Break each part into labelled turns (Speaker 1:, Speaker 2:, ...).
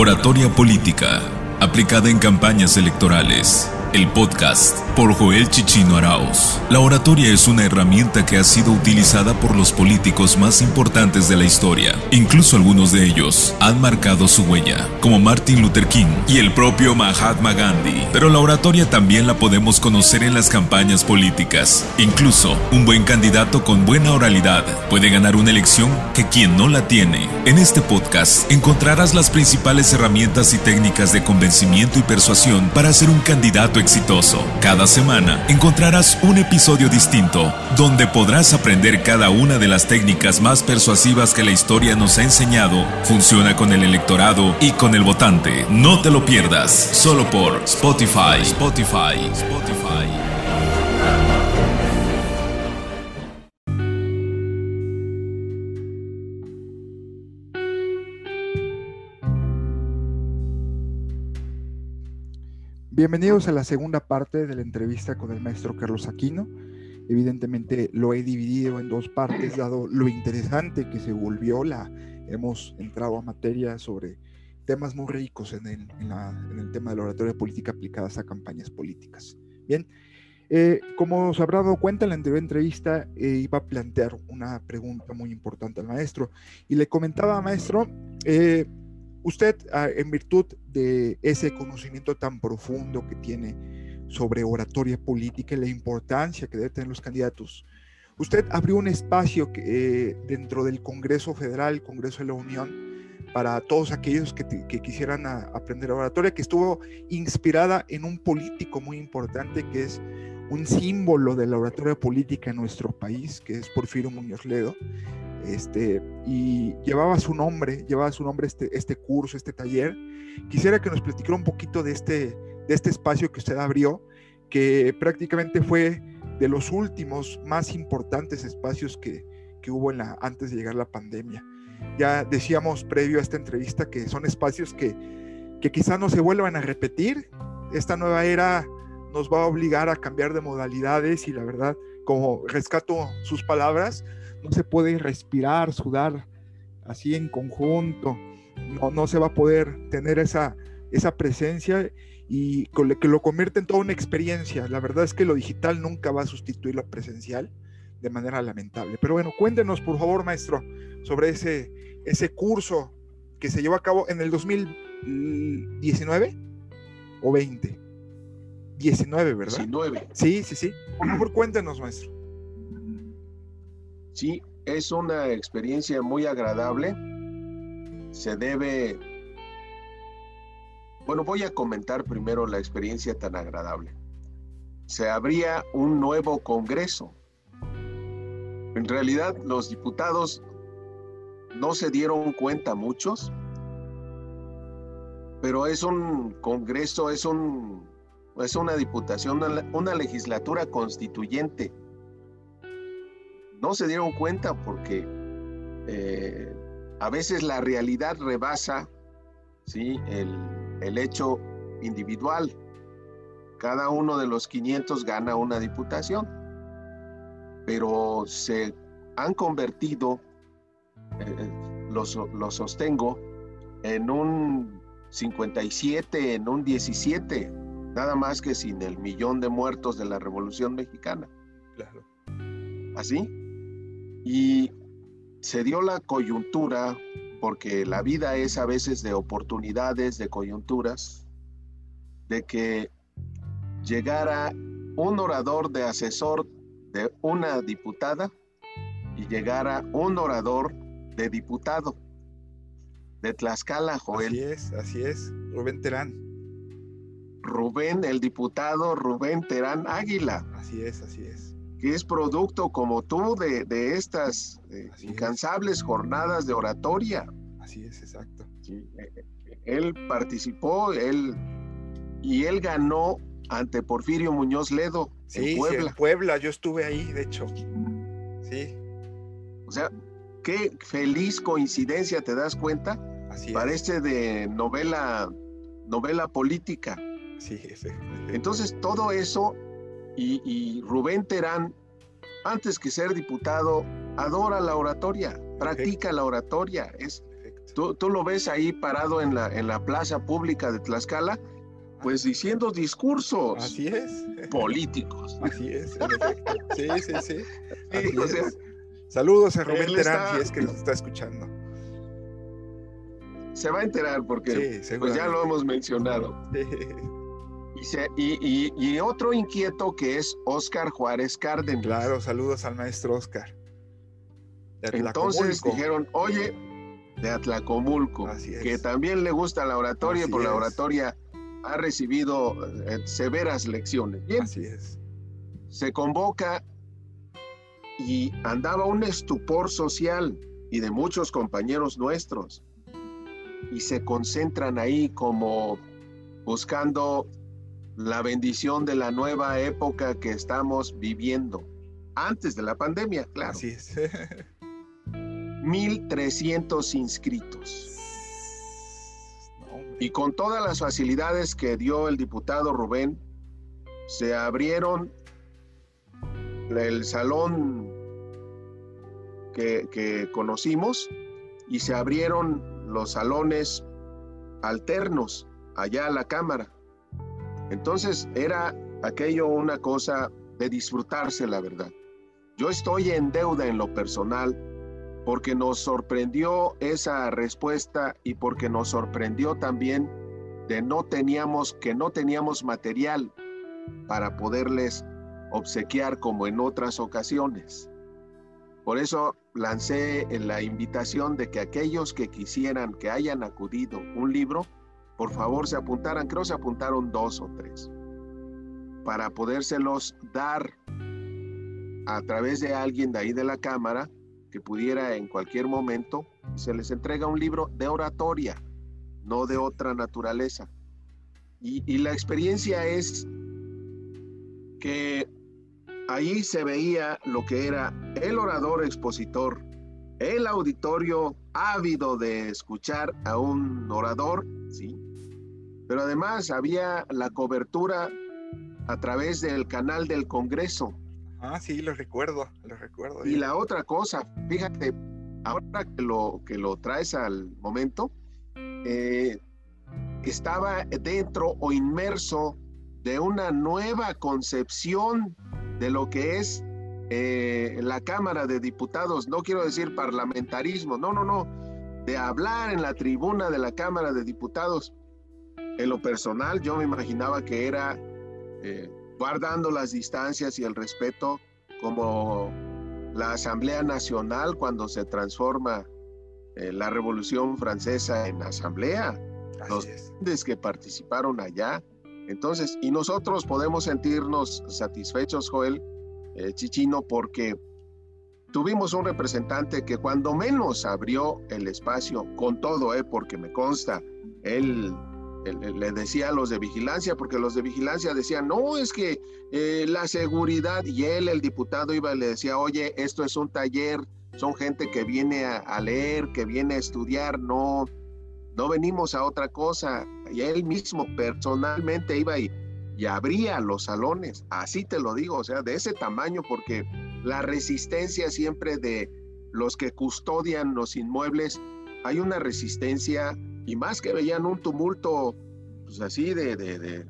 Speaker 1: Oratoria Política, aplicada en campañas electorales. El podcast por Joel Chichino Arauz. La oratoria es una herramienta que ha sido utilizada por los políticos más importantes de la historia. Incluso algunos de ellos han marcado su huella, como Martin Luther King y el propio Mahatma Gandhi. Pero la oratoria también la podemos conocer en las campañas políticas. Incluso un buen candidato con buena oralidad puede ganar una elección que quien no la tiene. En este podcast encontrarás las principales herramientas y técnicas de convencimiento y persuasión para ser un candidato exitoso. Cada semana encontrarás un episodio distinto donde podrás aprender cada una de las técnicas más persuasivas que la historia nos ha enseñado. Funciona con el electorado y con el votante. No te lo pierdas, solo por Spotify. Spotify. Spotify.
Speaker 2: Bienvenidos a la segunda parte de la entrevista con el maestro Carlos Aquino. Evidentemente lo he dividido en dos partes, dado lo interesante que se volvió la... Hemos entrado a materia sobre temas muy ricos en el, tema de la oratoria política aplicadas a campañas políticas. Bien, eh, como os habrá dado cuenta en la anterior entrevista, eh, iba a plantear una pregunta muy importante al maestro y le comentaba, maestro, eh, Usted, ah, en virtud de ese conocimiento tan profundo que tiene sobre oratoria política y la importancia que deben tener los candidatos, usted abrió un espacio que, eh, dentro del Congreso Federal, Congreso de la Unión, para todos aquellos que, quisieran aprender oratoria, que estuvo inspirada en un político muy importante que es un símbolo de la oratoria política en nuestro país, que es Porfirio Muñoz Ledo, este, y llevaba su nombre, llevaba su nombre este, este curso, este taller. Quisiera que nos platicara un poquito de este, de este espacio que usted abrió, que prácticamente fue de los últimos más importantes espacios que, que hubo en la, antes de llegar la pandemia. Ya decíamos previo a esta entrevista que son espacios que, que quizá no se vuelvan a repetir. Esta nueva era nos va a obligar a cambiar de modalidades y la verdad, como rescato sus palabras, no se puede respirar, sudar así en conjunto, no, no se va a poder tener esa, esa presencia y que lo convierte en toda una experiencia. La verdad es que lo digital nunca va a sustituir lo presencial de manera lamentable. Pero bueno, cuéntenos por favor, maestro, sobre ese, ese curso que se llevó a cabo en el 2019 o 20. 19, ¿verdad?
Speaker 3: 19.
Speaker 2: Sí, sí, sí. Por favor, cuéntenos, maestro.
Speaker 3: Sí, es una experiencia muy agradable. Se debe... Bueno, voy a comentar primero la experiencia tan agradable. Se abría un nuevo Congreso. En realidad los diputados no se dieron cuenta muchos, pero es un Congreso, es, un, es una diputación, una, legislatura constituyente no se dieron cuenta porque eh, a veces la realidad rebasa ¿sí? el, hecho individual. Cada uno de los 500 gana una diputación, pero se han convertido, eh, lo, sostengo, en un 57, en un 17, nada más que sin el millón de muertos de la Revolución Mexicana. Claro. ¿Así? Y se dio la coyuntura, porque la vida es a veces de oportunidades, de coyunturas, de que llegara un orador de asesor de una diputada y llegara un orador de diputado de Tlaxcala, Joel.
Speaker 2: Así es, así es, Rubén Terán.
Speaker 3: Rubén, el diputado Rubén Terán Águila.
Speaker 2: Así es, así es
Speaker 3: que es producto como tú de, estas eh, incansables jornadas de oratoria.
Speaker 2: Así es, exacto.
Speaker 3: Eh, él participó, él y él ganó ante Porfirio Muñoz Ledo
Speaker 2: en Puebla. Sí, en Puebla, yo estuve ahí, de hecho. Sí.
Speaker 3: O sea, qué feliz coincidencia, ¿te das cuenta? Así Parece de novela, novela política.
Speaker 2: Sí, sí.
Speaker 3: Entonces todo eso y, Rubén Terán, antes que ser diputado, adora la oratoria, practica la oratoria, es Tú, tú, lo ves ahí parado en la, en la plaza pública de Tlaxcala, pues diciendo discursos.
Speaker 2: Así es.
Speaker 3: Políticos.
Speaker 2: Así es, en efecto. Sí, sí, sí. Saludos a Rubén Terán, si es que nos está escuchando.
Speaker 3: Se va a enterar porque pues ya lo hemos mencionado. Y, y, otro inquieto que es Oscar Juárez Cárdenas.
Speaker 2: Claro, saludos al maestro Oscar.
Speaker 3: Entonces dijeron, oye, de Atlacomulco, que también le gusta la oratoria y por la oratoria ha recibido eh, severas lecciones. Bien,
Speaker 2: Así es.
Speaker 3: Se convoca y andaba un estupor social y de muchos compañeros nuestros. Y se concentran ahí como buscando la bendición de la nueva época que estamos viviendo. Antes de la pandemia, claro.
Speaker 2: Así es.
Speaker 3: 1.300 inscritos. Y con todas las facilidades que dio el diputado Rubén, se abrieron el salón que, que, conocimos y se abrieron los salones alternos allá a la Cámara. Entonces era aquello una cosa de disfrutarse, la verdad. Yo estoy en deuda en lo personal porque nos sorprendió esa respuesta y porque nos sorprendió también de no teníamos que no teníamos material para poderles obsequiar como en otras ocasiones. Por eso lancé la invitación de que aquellos que quisieran que hayan acudido un libro, por favor se apuntaran, creo se apuntaron dos o tres, para podérselos dar a través de alguien de ahí de la cámara que pudiera en cualquier momento, se les entrega un libro de oratoria, no de otra naturaleza. Y, y la experiencia es que ahí se veía lo que era el orador expositor, el auditorio ávido de escuchar a un orador, ¿sí? Pero además había la cobertura a través del canal del Congreso,
Speaker 2: Ah, sí, lo recuerdo, lo recuerdo.
Speaker 3: Y la otra cosa, fíjate, ahora que lo, que lo traes al momento, eh, estaba dentro o inmerso de una nueva concepción de lo que es eh, la Cámara de Diputados. No quiero decir parlamentarismo, no, no, no, de hablar en la tribuna de la Cámara de Diputados. En lo personal, yo me imaginaba que era eh, guardando las distancias y el respeto como la Asamblea Nacional cuando se transforma eh, la Revolución Francesa en asamblea, los que participaron allá. Entonces, y nosotros podemos sentirnos satisfechos, Joel eh, Chichino, porque tuvimos un representante que cuando menos abrió el espacio, con todo, eh, porque me consta, él le decía a los de vigilancia, porque los de vigilancia decían, no, es que eh, la seguridad, y él, el diputado, iba y le decía, oye, esto es un taller, son gente que viene a, leer, que viene a estudiar, no, no venimos a otra cosa. Y él mismo personalmente iba y, y abría los salones, así te lo digo, o sea, de ese tamaño, porque la resistencia siempre de los que custodian los inmuebles, hay una resistencia y más que veían un tumulto, pues así de, de, de,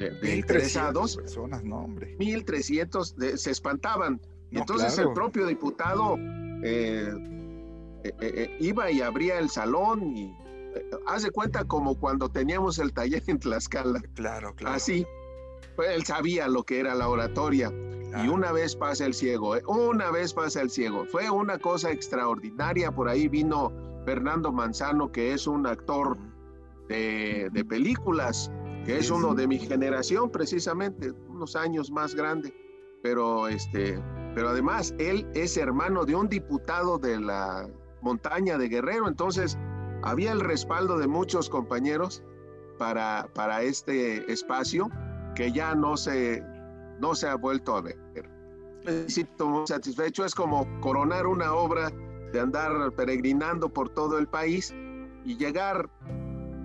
Speaker 3: de, interesados.
Speaker 2: personas, no, hombre.
Speaker 3: 1300 se espantaban. Entonces el propio diputado eh, eh, eh, iba y abría el salón y hace cuenta como cuando teníamos el taller en Tlaxcala.
Speaker 2: Claro, claro.
Speaker 3: Así. Pues él sabía lo que era la oratoria. Y una vez pasa el ciego, una vez pasa el ciego. Fue una cosa extraordinaria. Por ahí vino Fernando Manzano, que es un actor de, películas, que es uno de mi generación precisamente, unos años más grande, pero este, pero además él es hermano de un diputado de la montaña de Guerrero, entonces había el respaldo de muchos compañeros para, para este espacio que ya no se, no se ha vuelto a ver. Me siento muy satisfecho, es como coronar una obra de andar peregrinando por todo el país y llegar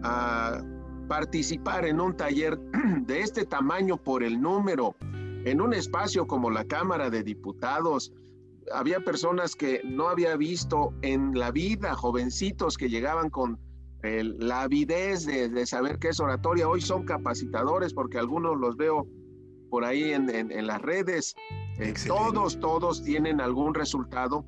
Speaker 3: a participar en un taller de este tamaño por el número, en un espacio como la Cámara de Diputados, había personas que no había visto en la vida, jovencitos que llegaban con la avidez de, saber qué es oratoria. Hoy son capacitadores porque algunos los veo por ahí en, las redes. Eh, todos, todos tienen algún resultado.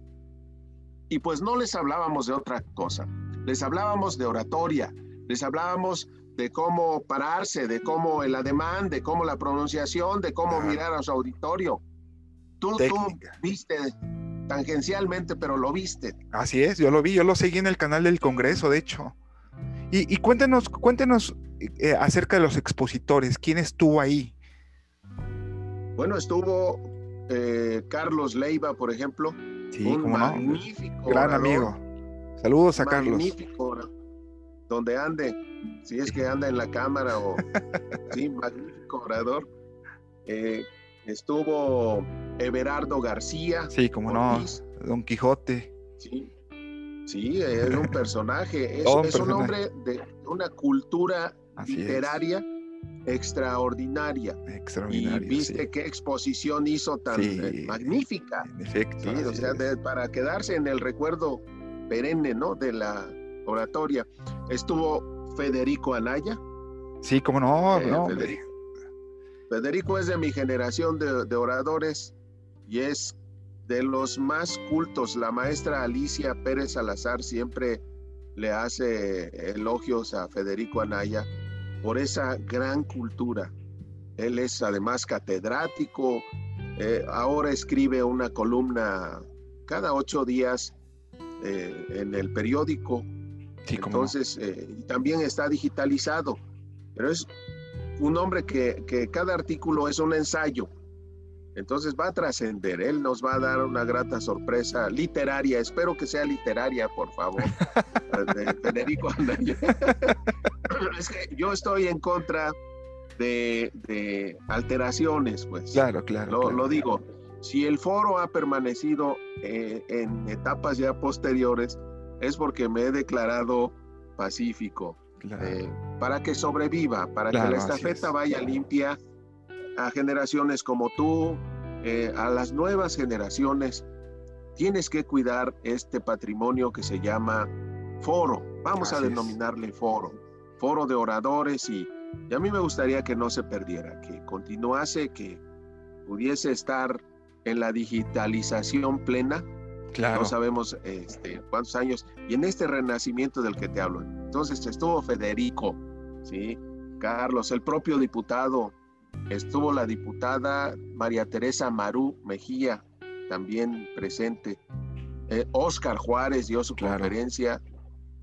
Speaker 3: Y pues no les hablábamos de otra cosa. Les hablábamos de oratoria, les hablábamos de cómo pararse, de cómo el ademán, de cómo la pronunciación, de cómo mirar a su auditorio. Tú, tú, viste tangencialmente, pero lo viste.
Speaker 2: Así es, yo lo vi, yo lo seguí en el canal del Congreso, de hecho. Y, cuéntenos, cuéntenos eh, acerca de los expositores, ¿quién estuvo ahí?
Speaker 3: Bueno, estuvo eh, Carlos Leiva, por ejemplo, sí, un magnífico
Speaker 2: gran amigo. Saludos a Carlos.
Speaker 3: Magnífico, donde ande, si es que anda en la cámara o sí, magnífico orador. Eh, estuvo Everardo García.
Speaker 2: Sí, como no, Don Quijote.
Speaker 3: Sí, sí, es un personaje, es, un, hombre de una cultura literaria. Extraordinaria.
Speaker 2: Extraordinaria.
Speaker 3: Y viste qué exposición hizo tan eh, magnífica.
Speaker 2: En
Speaker 3: o sea, para quedarse en el recuerdo perenne, ¿no? De la oratoria. Estuvo Federico Anaya.
Speaker 2: Sí, como no, eh, no
Speaker 3: Federico, es de mi generación de, oradores y es de los más cultos. La maestra Alicia Pérez Salazar siempre le hace elogios a Federico Anaya por esa gran cultura. Él es además catedrático, eh, ahora escribe una columna cada ocho días eh, en el periódico. Entonces, eh, también está digitalizado, pero es un hombre que, que cada artículo es un ensayo. Entonces va a trascender, él nos va a dar una grata sorpresa literaria, espero que sea literaria, por favor, de Es que yo estoy en contra de, de alteraciones, pues.
Speaker 2: Claro, claro.
Speaker 3: Lo, digo, si el foro ha permanecido eh, en etapas ya posteriores, es porque me he declarado pacífico. Eh, para que sobreviva, para que la estafeta vaya limpia a generaciones como tú, eh, a las nuevas generaciones. Tienes que cuidar este patrimonio que se llama foro. Vamos a denominarle foro. Foro de oradores y, y a mí me gustaría que no se perdiera, que continuase, que pudiese estar en la digitalización plena. Claro. No sabemos este, cuántos años. Y en este renacimiento del que te hablo. Entonces estuvo Federico, ¿sí? Carlos, el propio diputado. Estuvo la diputada María Teresa Marú Mejía, también presente. Oscar eh, Juárez dio su conferencia.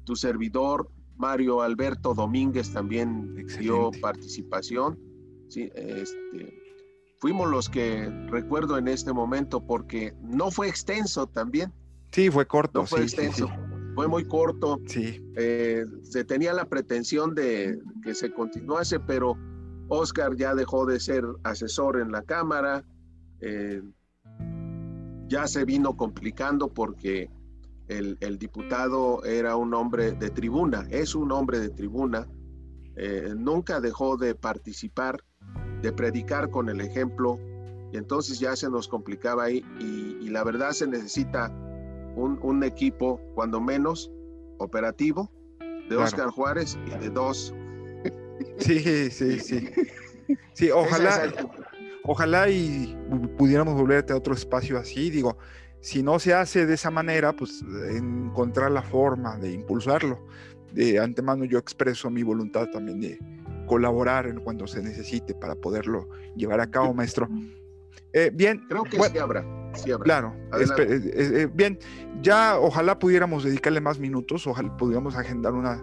Speaker 3: Tu servidor, Mario Alberto Domínguez, también dio participación. Sí, este, fuimos los que recuerdo en este momento porque no fue extenso también.
Speaker 2: Sí, fue corto.
Speaker 3: No fue extenso. Fue muy corto.
Speaker 2: Sí.
Speaker 3: Eh, se tenía la pretensión de que se continuase, pero Oscar ya dejó de ser asesor en la Cámara. Eh, ya se vino complicando porque el, diputado era un hombre de tribuna, es un hombre de tribuna. Eh, nunca dejó de participar de predicar con el ejemplo, y entonces ya se nos complicaba ahí, y, la verdad se necesita un, equipo, cuando menos, operativo, de Oscar Juárez y de dos.
Speaker 2: Sí, sí, sí. Sí, ojalá, ojalá y pudiéramos volver a otro espacio así, digo, si no se hace de esa manera, pues encontrar la forma de impulsarlo. De antemano yo expreso mi voluntad también de, colaborar en cuando se necesite para poderlo llevar a cabo, maestro.
Speaker 3: Eh, bien. Creo que sí habrá.
Speaker 2: Claro. Eh, eh, bien, ya ojalá pudiéramos dedicarle más minutos, ojalá pudiéramos agendar una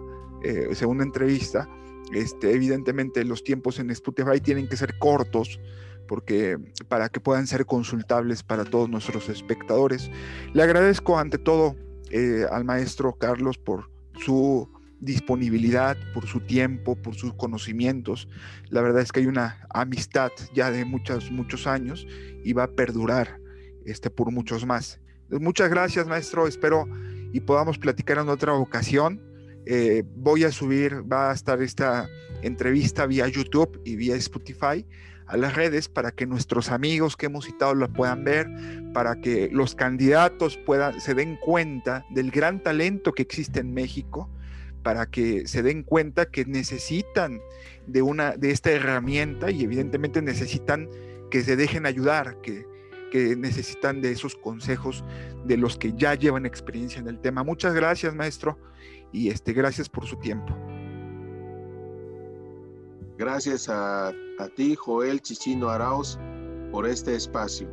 Speaker 2: segunda entrevista. Este, evidentemente los tiempos en Spotify tienen que ser cortos porque para que puedan ser consultables para todos nuestros espectadores. Le agradezco ante todo al maestro Carlos por su disponibilidad, por su tiempo, por sus conocimientos. La verdad es que hay una amistad ya de muchos, muchos años y va a perdurar este, por muchos más. Muchas gracias, maestro. Espero y podamos platicar en otra ocasión. Eh, voy a subir, va a estar esta entrevista vía YouTube y vía Spotify a las redes para que nuestros amigos que hemos citado lo puedan ver, para que los candidatos puedan, se den cuenta del gran talento que existe en México, para que se den cuenta que necesitan de, una, de esta herramienta y evidentemente necesitan que se dejen ayudar, que, que necesitan de esos consejos de los que ya llevan experiencia en el tema. Muchas gracias, maestro, y este, gracias por su tiempo.
Speaker 3: Gracias a, a ti, Joel Chichino Arauz, por este espacio.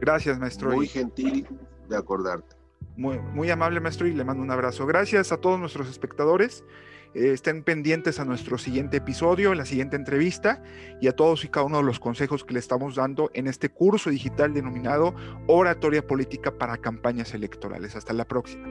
Speaker 2: Gracias, maestro.
Speaker 3: Muy gentil de acordarte.
Speaker 2: Muy, muy amable, maestro, y le mando un abrazo. Gracias a todos nuestros espectadores. Eh, estén pendientes a nuestro siguiente episodio, la siguiente entrevista y a todos y cada uno de los consejos que le estamos dando en este curso digital denominado Oratoria Política para Campañas Electorales. Hasta la próxima.